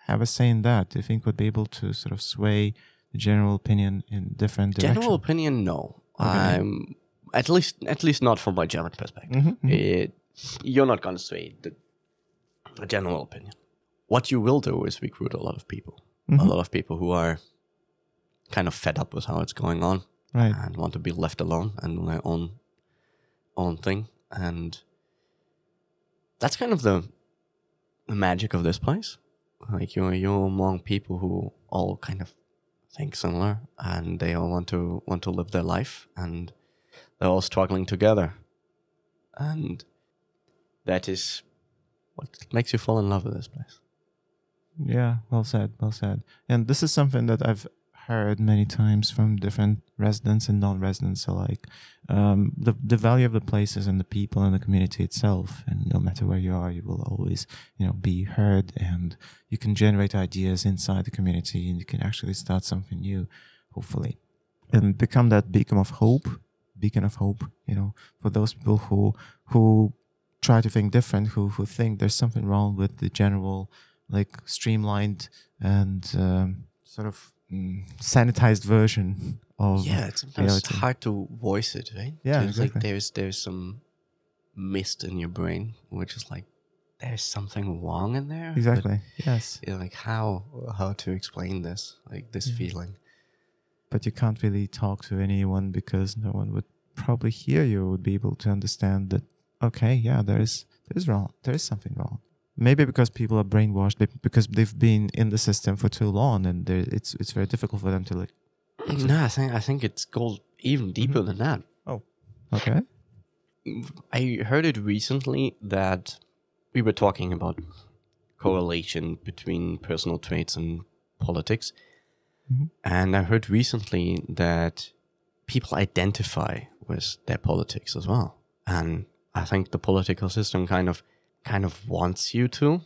Speaker 1: have a say in that? Do you think would be able to sort of sway the general opinion in different directions?
Speaker 2: General opinion, no.
Speaker 1: Okay.
Speaker 2: I'm at least at least not from my German perspective.
Speaker 1: Mhm, mhm.
Speaker 2: It, you're not going to sway the, the general opinion. What you will do is recruit a lot of people, a
Speaker 1: Mhm.
Speaker 2: lot of people who are kind of fed up with how it's going on
Speaker 1: Right.
Speaker 2: and want to be left alone and do their own own thing. And that's kind of the the magic of this place. Like you're you're among people who all kind of think similar and they all want to want to live their life and they're all struggling together. And that is what makes you fall in love with this place.
Speaker 1: Yeah, well said, well said. And this is something that I've heard many times from different residents and non-residents alike. Um, the the value of the places and the people and the community itself, and no matter where you are, you will always, you know, be heard, and you can generate ideas inside the community, and you can actually start something new, hopefully, and become that beacon of hope, beacon of hope, you know, for those people who who try to think different, who who think there's something wrong with the general like streamlined and um, sort of mm, sanitized version of
Speaker 2: Yeah, it's sometimes
Speaker 1: reality.
Speaker 2: hard to voice it, right?
Speaker 1: Yeah,
Speaker 2: It's like
Speaker 1: exactly.
Speaker 2: there's there's some mist in your brain, which is like there's something wrong in there.
Speaker 1: exactly yes
Speaker 2: you're like how how to explain this, like this feeling.
Speaker 1: but you can't really talk to anyone because no one would probably hear you would be able to understand that okay yeah there is there is wrong there is something wrong maybe because people are brainwashed be- because they've been in the system for too long and it's it's very difficult for them to like
Speaker 2: No, I think I think it goes even deeper than that.
Speaker 1: Oh, okay
Speaker 2: I heard it recently that we were talking about correlation between personal traits and politics.
Speaker 1: Mhm.
Speaker 2: And I heard recently that people identify with their politics as well. And I think the political system kind of kind of wants you to.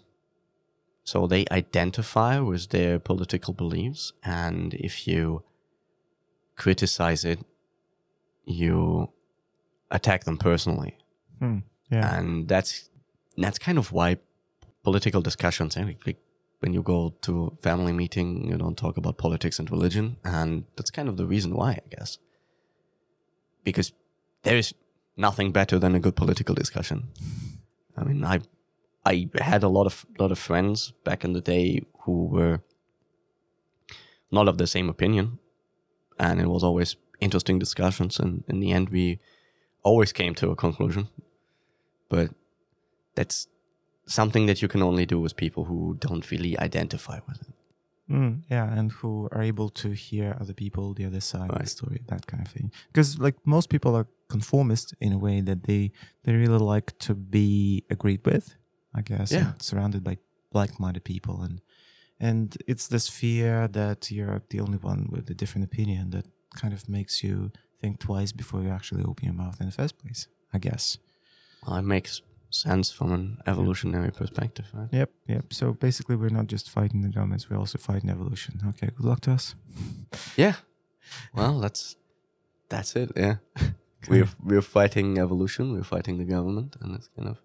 Speaker 2: So they identify with their political beliefs and if you criticize it, you attack them personally
Speaker 1: hmm. yeah
Speaker 2: and that's that's kind of why political discussions eh, like, when you go to a family meeting you don't talk about politics and religion and that's kind of the reason why i guess because there is nothing better than a good political discussion i mean i i had a lot of lot of friends back in the day who were not of the same opinion and it was always interesting discussions and in the end we always came to a conclusion but that's something that you can only do with people who don't really identify with it.
Speaker 1: Mm, yeah, and who are able to hear other people, the other side of the story, that kind of thing. Because like most people are conformist in a way that they they really like to be agreed with, I guess.
Speaker 2: Yeah.
Speaker 1: and surrounded by like-minded people, and and it's this fear that you're the only one with a different opinion that kind of makes you think twice before you actually open your mouth in the first place. I guess.
Speaker 2: Well, it makes sense from an evolutionary perspective, right?
Speaker 1: Yep, yep. So basically, we're not just fighting the governments; we're also fighting evolution. Okay, good luck to us.
Speaker 2: Yeah. Well, that's that's it. Yeah, we're we're fighting evolution. We're fighting the government, and it's kind of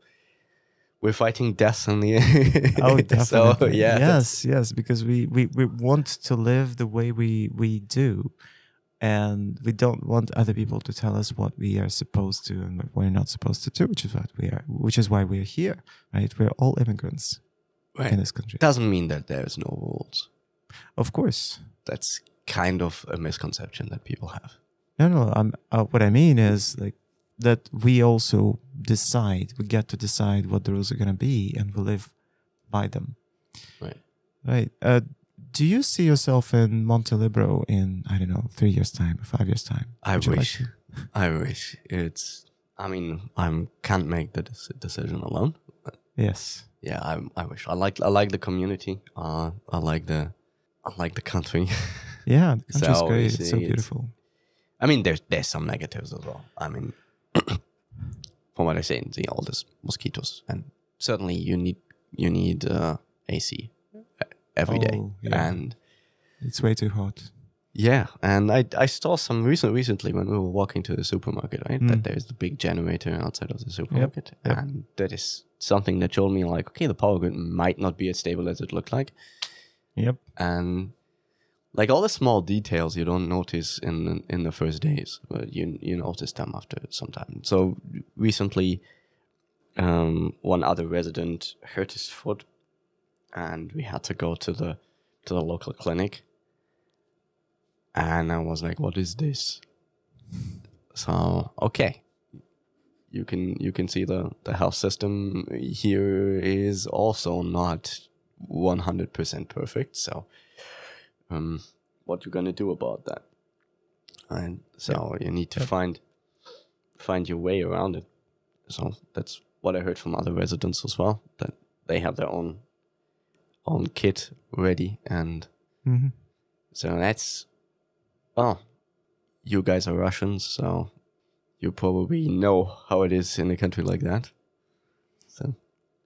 Speaker 2: we're fighting death in the
Speaker 1: Oh,
Speaker 2: so
Speaker 1: definitely.
Speaker 2: yeah,
Speaker 1: Yes, yes, because we, we, we want to live the way we, we do. And we don't want other people to tell us what we are supposed to and what we're not supposed to do, which is what we are, which is why we're here, right? We're all immigrants
Speaker 2: right.
Speaker 1: in this country.
Speaker 2: Doesn't mean that there's no rules.
Speaker 1: Of course.
Speaker 2: That's kind of a misconception that people have.
Speaker 1: No, no. I'm, uh, what I mean is like that we also decide, we get to decide what the rules are going to be and we live by them.
Speaker 2: Right.
Speaker 1: Right. Uh, do you see yourself in Montelibero in, I don't know, three years' time five years' time?
Speaker 2: I
Speaker 1: Would you like
Speaker 2: wish. I wish it's. I mean, I can't make the dec- decision alone.
Speaker 1: Yes.
Speaker 2: Yeah, I, I wish. I like. I like the community. Uh, I like the. I like the country.
Speaker 1: Yeah, the country's
Speaker 2: So,
Speaker 1: great. It's so beautiful.
Speaker 2: I mean, there's there's some negatives as well. I mean, from what I say, see all these mosquitoes, and certainly you need you need uh, AC every day,
Speaker 1: Oh, yeah.
Speaker 2: and
Speaker 1: It's way too hot.
Speaker 2: yeah, and I I saw some recent recently when we were walking to the supermarket, right?
Speaker 1: Mm.
Speaker 2: That there's the big generator outside of the supermarket,
Speaker 1: yep.
Speaker 2: and that is something that told me like, okay, the power grid might not be as stable as it looked like,
Speaker 1: Yep.
Speaker 2: and like all the small details you don't notice in in the first days, but you you notice them after some time. So recently, um, one other resident hurt his foot, and we had to go to the to the local clinic. And I was like, "What is this?" So okay, you can you can see the the health system here is also not one hundred percent perfect. So, um, what you're gonna do about that? And so you need to
Speaker 1: Yep.
Speaker 2: find find your way around it. So that's what I heard from other residents as well. That they have their own own kit ready, and
Speaker 1: hmm
Speaker 2: so that's well, you guys are Russians, so you probably know how it is in a country like that. So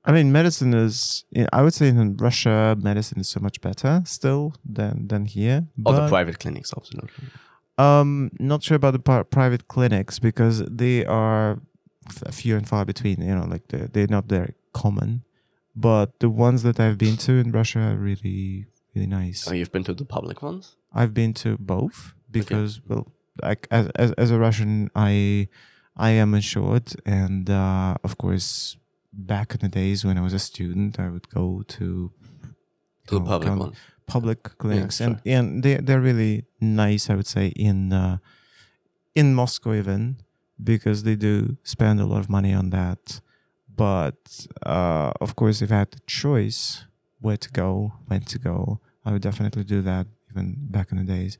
Speaker 1: I mean, medicine is. I would say in Russia, medicine is so much better still than than here.
Speaker 2: all the private clinics, absolutely.
Speaker 1: Um, not sure about the pri- private clinics because they are f- few and far between. You know, like they're, they're not very common. But the ones that I've been to in Russia are really, really nice.
Speaker 2: Oh, you've been to the public ones?
Speaker 1: I've been to both because, well, like as, as as a Russian, I I am insured, and uh, of course, back in the days when I was a student, I would go to
Speaker 2: To the
Speaker 1: Oh,
Speaker 2: public
Speaker 1: count-
Speaker 2: ones.
Speaker 1: public clinics
Speaker 2: sure.
Speaker 1: and and they they're really nice i would say in uh, in moscow even because they do spend a lot of money on that but uh, of course if i had the choice where to go when to go i would definitely do that even back in the days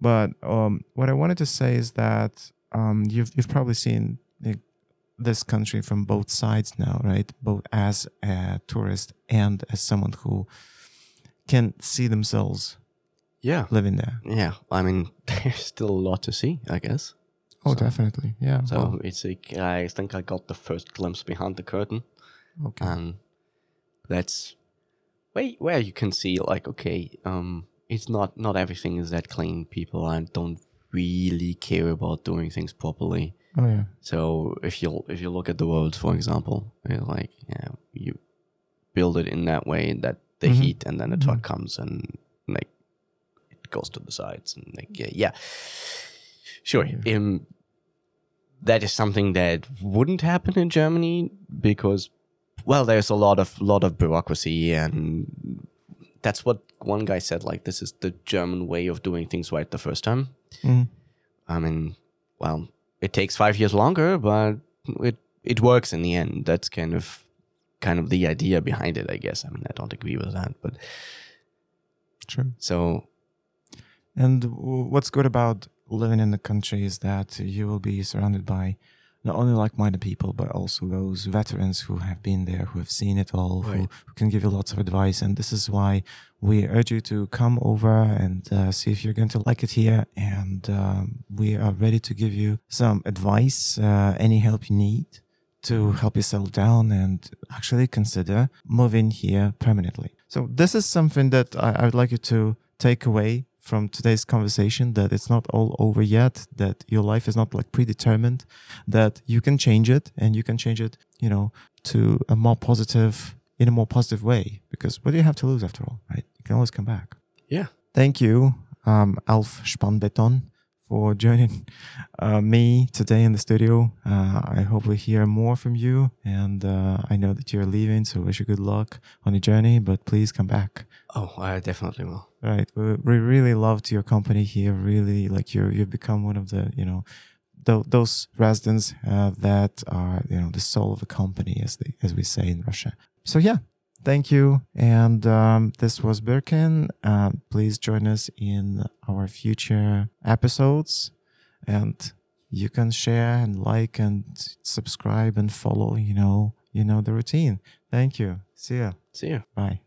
Speaker 1: but um, what i wanted to say is that um, you've, you've probably seen like, this country from both sides now right both as a tourist and as someone who can see themselves
Speaker 2: Yeah.
Speaker 1: living there.
Speaker 2: Yeah. I mean, there's still a lot to see, I guess.
Speaker 1: Oh,
Speaker 2: So-
Speaker 1: definitely. Yeah.
Speaker 2: So
Speaker 1: well,
Speaker 2: it's like, I think I got the first glimpse behind the curtain.
Speaker 1: okay.
Speaker 2: and that's where where you can see like okay um it's not not everything is that clean people and don't really care about doing things properly
Speaker 1: oh, yeah.
Speaker 2: so if you if you look at the roads for example you're like yeah you build it in that way that the
Speaker 1: Mhm.
Speaker 2: heat and then the truck comes and like it goes to the sides and like yeah, yeah. sure
Speaker 1: Yeah.
Speaker 2: um that is something that wouldn't happen in Germany because well there's a lot of lot of bureaucracy and that's what one guy said like this is the German way of doing things right the first time
Speaker 1: Mhm.
Speaker 2: I mean well it takes 5 years longer but it it works in the end that's kind of kind of the idea behind it I guess I mean I don't agree with that but
Speaker 1: True.
Speaker 2: so
Speaker 1: And w- what's good about living in the country is that you will be surrounded by not only like-minded people, but also those veterans who have been there, who have seen it all, who, who can give you lots of advice. And this is why we urge you to come over and uh, see if you're going to like it here. And um, we are ready to give you some advice, uh, any help you need to help you settle down and actually consider moving here permanently. So this is something that I, I would like you to take away from today's conversation that it's not all over yet, that your life is not like predetermined, that you can change it and you can change it, you know, to a more positive, in a more positive way. Because what do you have to lose after all, right? You can always come back.
Speaker 2: yeah
Speaker 1: Thank you, um, Alf Spannbeton, for joining uh, me today in the studio. Uh, I hope we hear more from you. And uh, I know that you're leaving, so wish you good luck on your journey, but please come back.
Speaker 2: oh I definitely will
Speaker 1: Right. We, we really loved your company here. Really, like you, you've become one of the, you know, th- those residents uh, that are, you know, the soul of a company, as they, as we say in Russia. So yeah, thank you. And um, this was Birkin. Uh, please join us in our future episodes, and you can share and like and subscribe and follow. You know, you know the routine. Thank you. See ya.
Speaker 2: see you
Speaker 1: Bye.